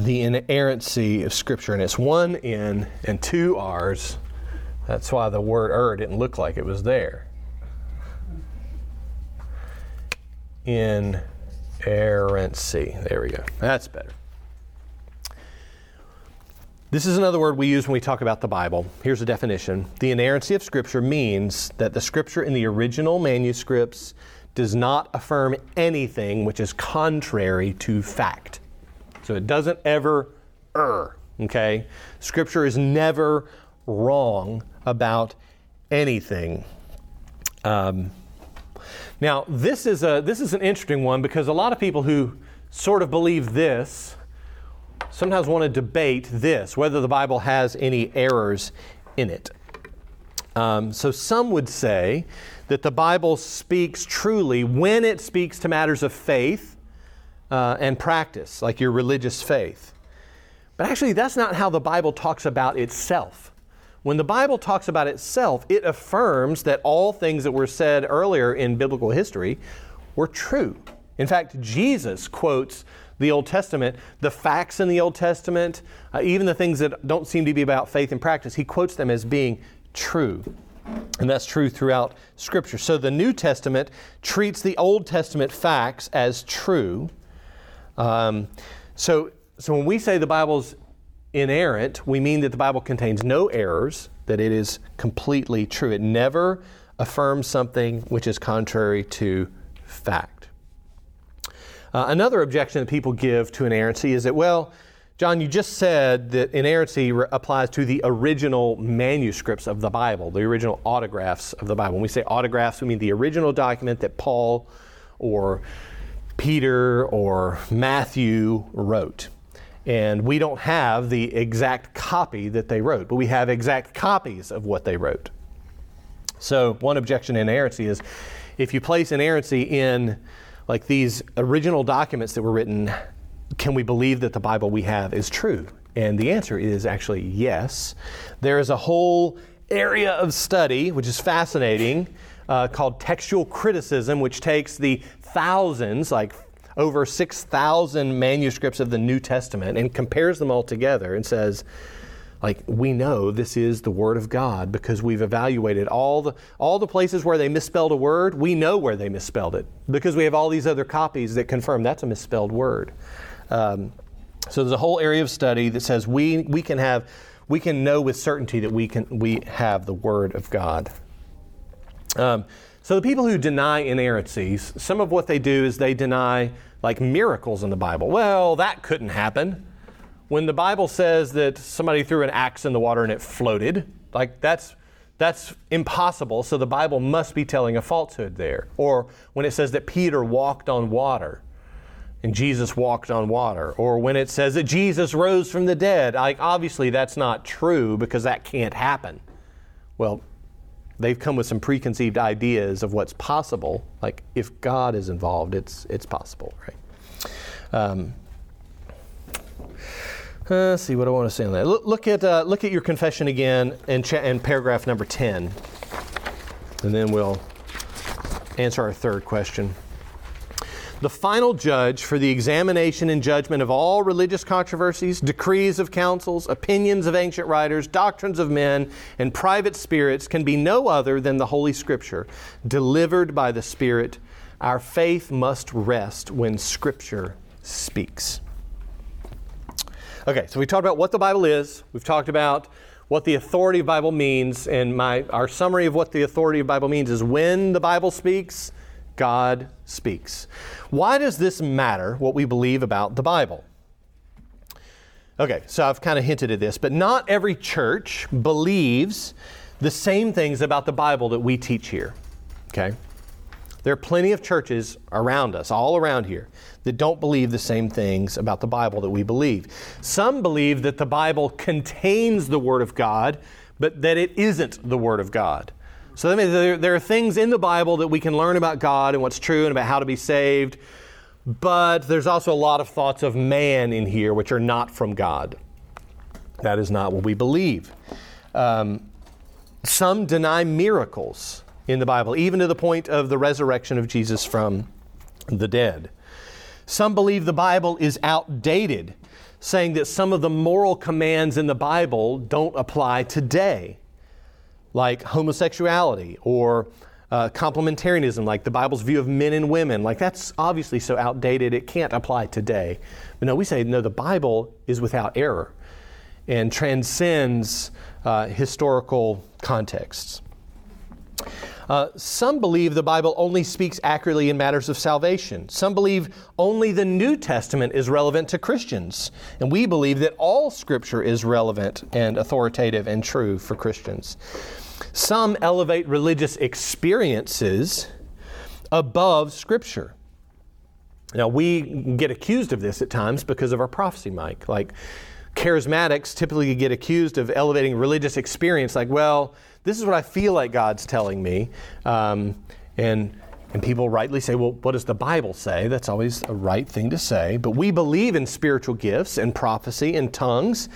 the inerrancy of Scripture, and it's one N and two R's. That's why the word er didn't look like it was there. Inerrancy. There we go. That's better. This is another word we use when we talk about the Bible. Here's a definition The inerrancy of Scripture means that the Scripture in the original manuscripts does not affirm anything which is contrary to fact. So it doesn't ever err, okay? Scripture is never wrong about anything. Um, now, this is, a, this is an interesting one because a lot of people who sort of believe this sometimes want to debate this, whether the Bible has any errors in it. Um, so some would say that the Bible speaks truly when it speaks to matters of faith uh, and practice, like your religious faith. But actually, that's not how the Bible talks about itself. When the Bible talks about itself, it affirms that all things that were said earlier in biblical history were true. In fact, Jesus quotes the Old Testament, the facts in the Old Testament, uh, even the things that don't seem to be about faith and practice, he quotes them as being true. And that's true throughout Scripture. So the New Testament treats the Old Testament facts as true, um, so, so when we say the Bible's inerrant, we mean that the Bible contains no errors, that it is completely true. It never affirms something which is contrary to fact. Uh, another objection that people give to inerrancy is that, well, John, you just said that inerrancy re- applies to the original manuscripts of the Bible, the original autographs of the Bible. When we say autographs, we mean the original document that Paul or Peter or Matthew wrote. And we don't have the exact copy that they wrote, but we have exact copies of what they wrote. So, one objection in inerrancy is if you place inerrancy in like these original documents that were written, can we believe that the Bible we have is true? And the answer is actually yes. There is a whole area of study, which is fascinating, uh, called textual criticism, which takes the thousands, like over 6,000 manuscripts of the New Testament, and compares them all together and says, like we know this is the word of god because we've evaluated all the all the places where they misspelled a word. We know where they misspelled it because we have all these other copies that confirm that's a misspelled word. Um, so there's a whole area of study that says we we can have we can know with certainty that we can we have the word of god. Um, so the people who deny inerrancies, some of what they do is they deny like miracles in the Bible. Well, that couldn't happen. When the Bible says that somebody threw an axe in the water and it floated, like that's that's impossible. So the Bible must be telling a falsehood there. Or when it says that Peter walked on water and Jesus walked on water, or when it says that Jesus rose from the dead, like obviously that's not true because that can't happen. Well, they've come with some preconceived ideas of what's possible. Like if God is involved, it's it's possible, right? Um, uh, let's see what I want to say on that. Look, at uh, look at your confession again in, cha- in paragraph number ten, and then we'll answer our third question. The final judge for the examination and judgment of all religious controversies, decrees of councils, opinions of ancient writers, doctrines of men, and private spirits can be no other than the Holy Scripture, delivered by the Spirit. Our faith must rest when Scripture speaks. Okay, so we talked about what the Bible is. We've talked about what the authority of Bible means, and my our summary of what the authority of Bible means is when the Bible speaks, God speaks. Why does this matter, what we believe about the Bible? Okay, so I've kind of hinted at this, but not every church believes the same things about the Bible that we teach here. Okay? There are plenty of churches around us, all around here, that don't believe the same things about the Bible that we believe. Some believe that the Bible contains the Word of God, but that it isn't the Word of God. So there, there are things in the Bible that we can learn about God and what's true and about how to be saved, but there's also a lot of thoughts of man in here which are not from God. That is not what we believe. Um, some deny miracles in the Bible, even to the point of the resurrection of Jesus from the dead. Some believe the Bible is outdated, saying that some of the moral commands in the Bible don't apply today like homosexuality or uh, complementarianism, like the Bible's view of men and women. Like that's obviously so outdated, it can't apply today. But no, we say, no, the Bible is without error and transcends uh, historical contexts. Uh, some believe the Bible only speaks accurately in matters of salvation. Some believe only the New Testament is relevant to Christians. And we believe that all Scripture is relevant and authoritative and true for Christians. Some elevate religious experiences above Scripture. Now, we get accused of this at times because of our prophecy Mike. Like, charismatics typically get accused of elevating religious experience, like, well, this is what I feel like God's telling me. Um, and, and people rightly say, well, what does the Bible say? That's always a right thing to say. But we believe in spiritual gifts and prophecy and tongues,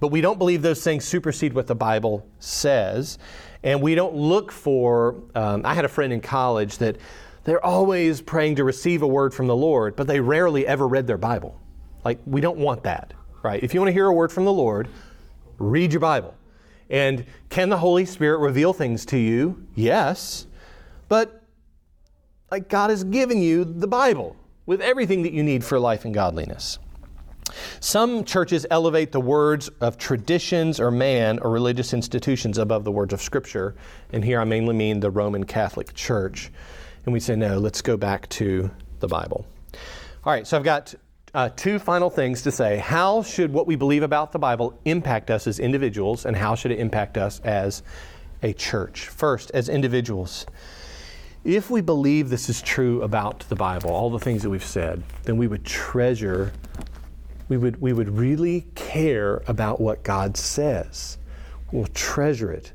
but we don't believe those things supersede what the Bible says. And we don't look for, um, I had a friend in college that they're always praying to receive a word from the Lord, but they rarely ever read their Bible. Like, we don't want that, right? If you want to hear a word from the Lord, read your Bible. And can the Holy Spirit reveal things to you? Yes. But like God has given you the Bible with everything that you need for life and godliness. Some churches elevate the words of traditions or man or religious institutions above the words of Scripture. And here I mainly mean the Roman Catholic Church. And we say, no, let's go back to the Bible. All right, so I've got uh, two final things to say. How should what we believe about the Bible impact us as individuals, and how should it impact us as a church? First, as individuals. If we believe this is true about the Bible, all the things that we've said, then we would treasure we would, we would really care about what God says. We'll treasure it.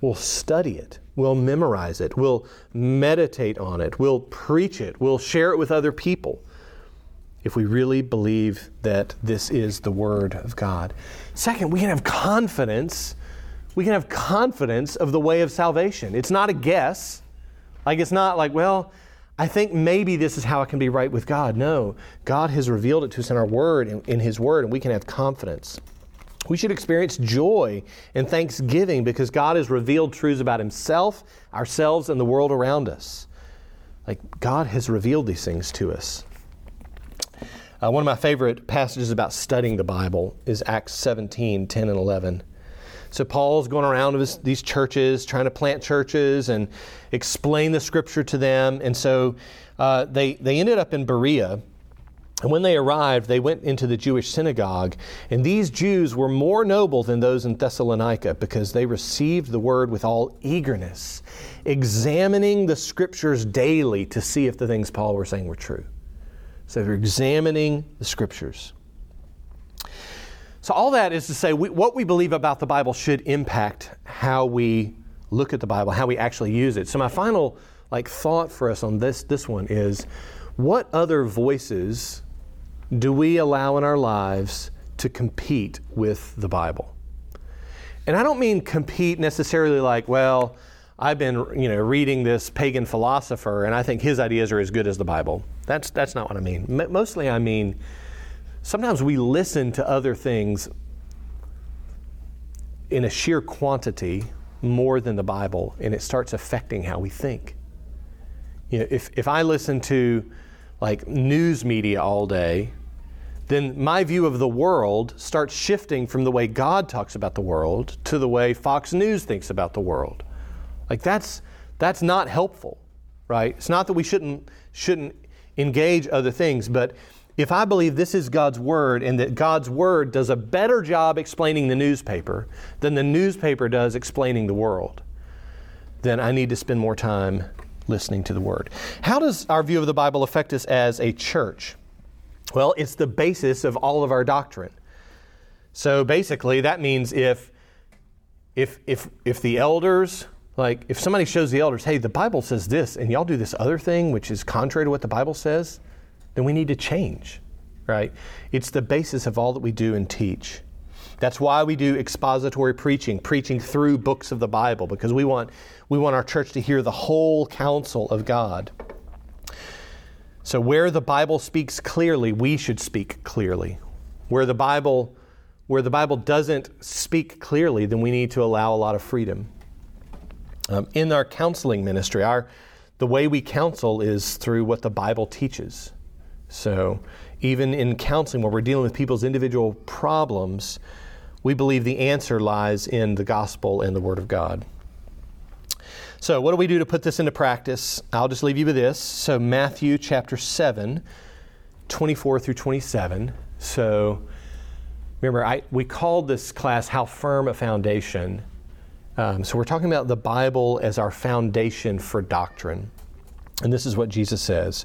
We'll study it. We'll memorize it. We'll meditate on it. We'll preach it. We'll share it with other people if we really believe that this is the Word of God. Second, we can have confidence. We can have confidence of the way of salvation. It's not a guess. Like, it's not like, well, I think maybe this is how I can be right with God. No, God has revealed it to us in our Word, in, in His Word, and we can have confidence. We should experience joy and thanksgiving because God has revealed truths about Himself, ourselves, and the world around us. Like, God has revealed these things to us. Uh, one of my favorite passages about studying the Bible is Acts 17 10 and 11. So Paul's going around with these churches, trying to plant churches and explain the scripture to them. And so uh, they, they ended up in Berea. And when they arrived, they went into the Jewish synagogue. And these Jews were more noble than those in Thessalonica because they received the word with all eagerness, examining the scriptures daily to see if the things Paul were saying were true. So they're examining the scriptures. So, all that is to say, we, what we believe about the Bible should impact how we look at the Bible, how we actually use it. So my final like thought for us on this this one is what other voices do we allow in our lives to compete with the Bible? And I don't mean compete necessarily like, well, I've been, you know, reading this pagan philosopher and I think his ideas are as good as the Bible. That's that's not what I mean. Mostly I mean sometimes we listen to other things in a sheer quantity more than the Bible and it starts affecting how we think. You know, if if I listen to like news media all day, then my view of the world starts shifting from the way God talks about the world to the way Fox News thinks about the world. Like that's that's not helpful, right? It's not that we shouldn't shouldn't engage other things, but if I believe this is God's word and that God's word does a better job explaining the newspaper than the newspaper does explaining the world, then I need to spend more time listening to the word. How does our view of the Bible affect us as a church? Well, it's the basis of all of our doctrine. So basically, that means if if if if the elders like if somebody shows the elders, hey, the Bible says this, and y'all do this other thing which is contrary to what the Bible says, then we need to change, right? It's the basis of all that we do and teach. That's why we do expository preaching, preaching through books of the Bible, because we want we want our church to hear the whole counsel of God. So, where the Bible speaks clearly, we should speak clearly. Where the Bible, where the Bible doesn't speak clearly, then we need to allow a lot of freedom. Um, in our counseling ministry, our, the way we counsel is through what the Bible teaches. So, even in counseling, where we're dealing with people's individual problems, we believe the answer lies in the gospel and the Word of God. So, what do we do to put this into practice? I'll just leave you with this. So, Matthew chapter 7, 24 through 27. So, remember, I, we called this class How Firm a Foundation. Um, so, we're talking about the Bible as our foundation for doctrine. And this is what Jesus says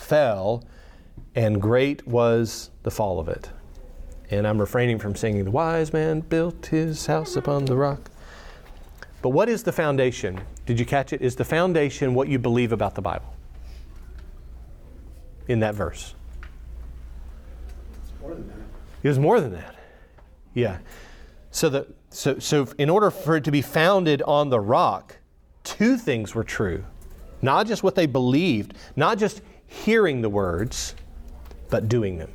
fell, and great was the fall of it. And I'm refraining from singing, The wise man built his house upon the rock. But what is the foundation? Did you catch it? Is the foundation what you believe about the Bible? In that verse. It's more than that. It was more than that. Yeah. So the so so in order for it to be founded on the rock, two things were true. Not just what they believed, not just hearing the words, but doing them.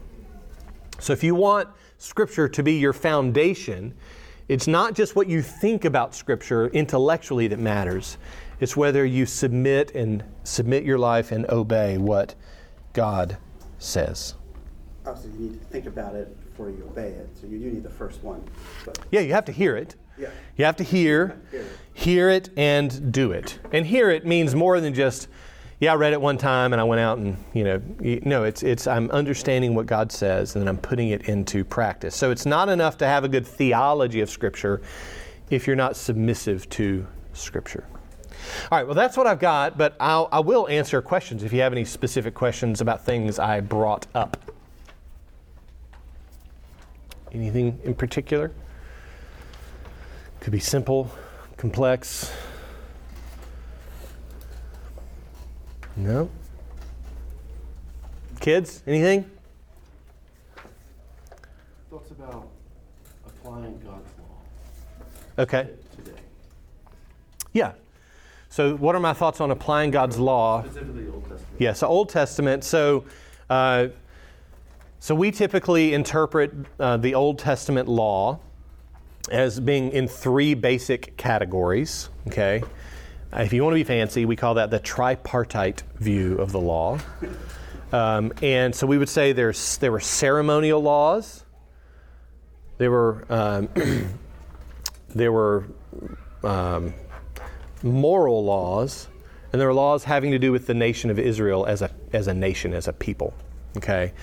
So if you want scripture to be your foundation, it's not just what you think about Scripture intellectually that matters. It's whether you submit and submit your life and obey what God says. Obviously, you need to think about it before you obey it. So you do need the first one. But Yeah, you have to hear it. Yeah. You have to hear, Hear it. hear it, and do it. And hear it means more than just, yeah, I read it one time and I went out and you know, no, it's it's I'm understanding what God says and then I'm putting it into practice. So it's not enough to have a good theology of Scripture if you're not submissive to Scripture. All right, well, that's what I've got, but I'll, I will answer questions if you have any specific questions about things I brought up. Anything in particular? Could be simple, complex. No? Kids, anything? Thoughts about applying God's law Okay. today, Yeah. So, what are my thoughts on applying God's law? specifically Old Testament. Yeah, so Old Testament. So, uh, so we typically interpret uh, the Old Testament law as being in three basic categories. Okay, if you want to be fancy, we call that the tripartite view of the law. Um, and so we would say there's there were ceremonial laws. There were um, there were um, moral laws, and there are laws having to do with the nation of Israel as a, as a nation, as a people. Okay?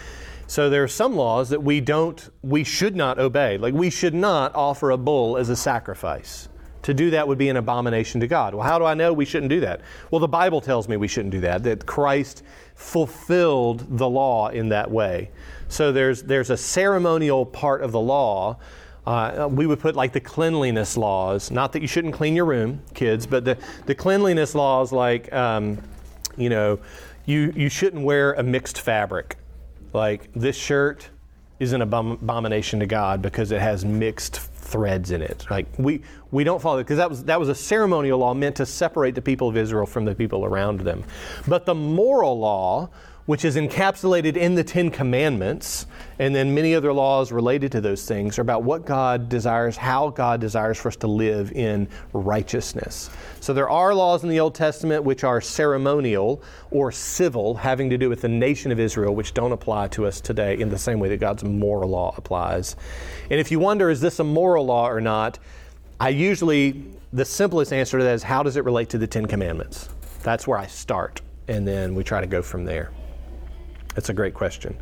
So there are some laws that we don't, we should not obey. Like we should not offer a bull as a sacrifice. To do that would be an abomination to God. Well, how do I know we shouldn't do that? Well, the Bible tells me we shouldn't do that, that Christ fulfilled the law in that way. So there's, there's a ceremonial part of the law. Uh, we would put like the cleanliness laws, not that you shouldn't clean your room, kids, but the, the cleanliness laws like, um, you know, you, you shouldn't wear a mixed fabric. Like this shirt is an abomination to God because it has mixed threads in it. Like we we don't follow it because that was that was a ceremonial law meant to separate the people of Israel from the people around them. But the moral law which is encapsulated in the Ten Commandments, and then many other laws related to those things, are about what God desires, how God desires for us to live in righteousness. So there are laws in the Old Testament which are ceremonial or civil, having to do with the nation of Israel, which don't apply to us today in the same way that God's moral law applies. And if you wonder, is this a moral law or not? I usually, the simplest answer to that is how does it relate to the Ten Commandments? That's where I start, and then we try to go from there. That's a great question.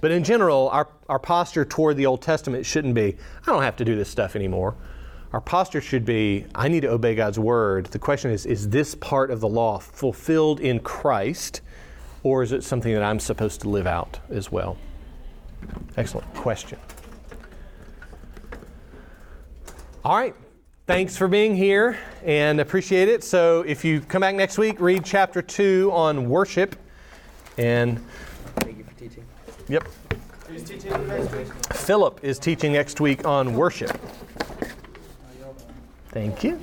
But in general, our, our posture toward the Old Testament shouldn't be, I don't have to do this stuff anymore. Our posture should be, I need to obey God's word. The question is, is this part of the law fulfilled in Christ, or is it something that I'm supposed to live out as well? Excellent question. All right. Thanks for being here and appreciate it. So, if you come back next week, read chapter 2 on worship. And thank you for teaching. Yep. Who's teaching next week? Philip is teaching next week on worship. Thank you.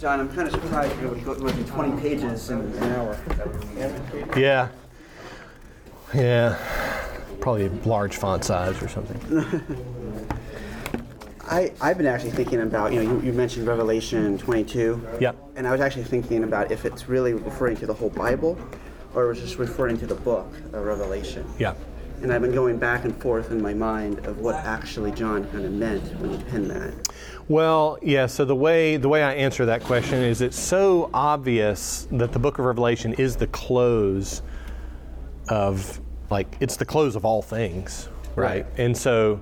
John, I'm kind of surprised you would go through 20 pages in an hour. Yeah. Yeah. Probably a large font size or something. I, I've been actually thinking about, you know, you, you mentioned Revelation 22. Yep. And I was actually thinking about if it's really referring to the whole Bible or it was just referring to the book of Revelation. Yeah. And I've been going back and forth in my mind of what actually John kind of meant when he penned that. Well, yeah. So the way the way I answer that question is it's so obvious that the Book of Revelation is the close of like it's the close of all things, right? Right. And so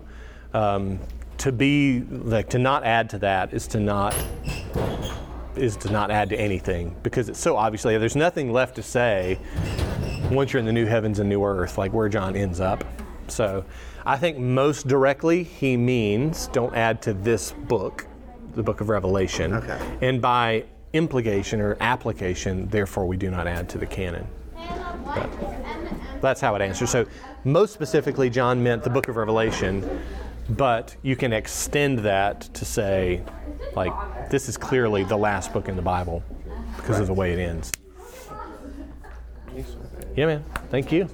um, to be like to not add to that is to not is to not add to anything because it's so obviously there's nothing left to say once you're in the new heavens and new earth like where John ends up. So I think most directly he means don't add to this book, the book of Revelation. Okay. And by implication or application, therefore we do not add to the canon. But that's how it answers. So most specifically John meant the book of Revelation but you can extend that to say, like, this is clearly the last book in the Bible because of the way it ends. Yeah, man. Thank you.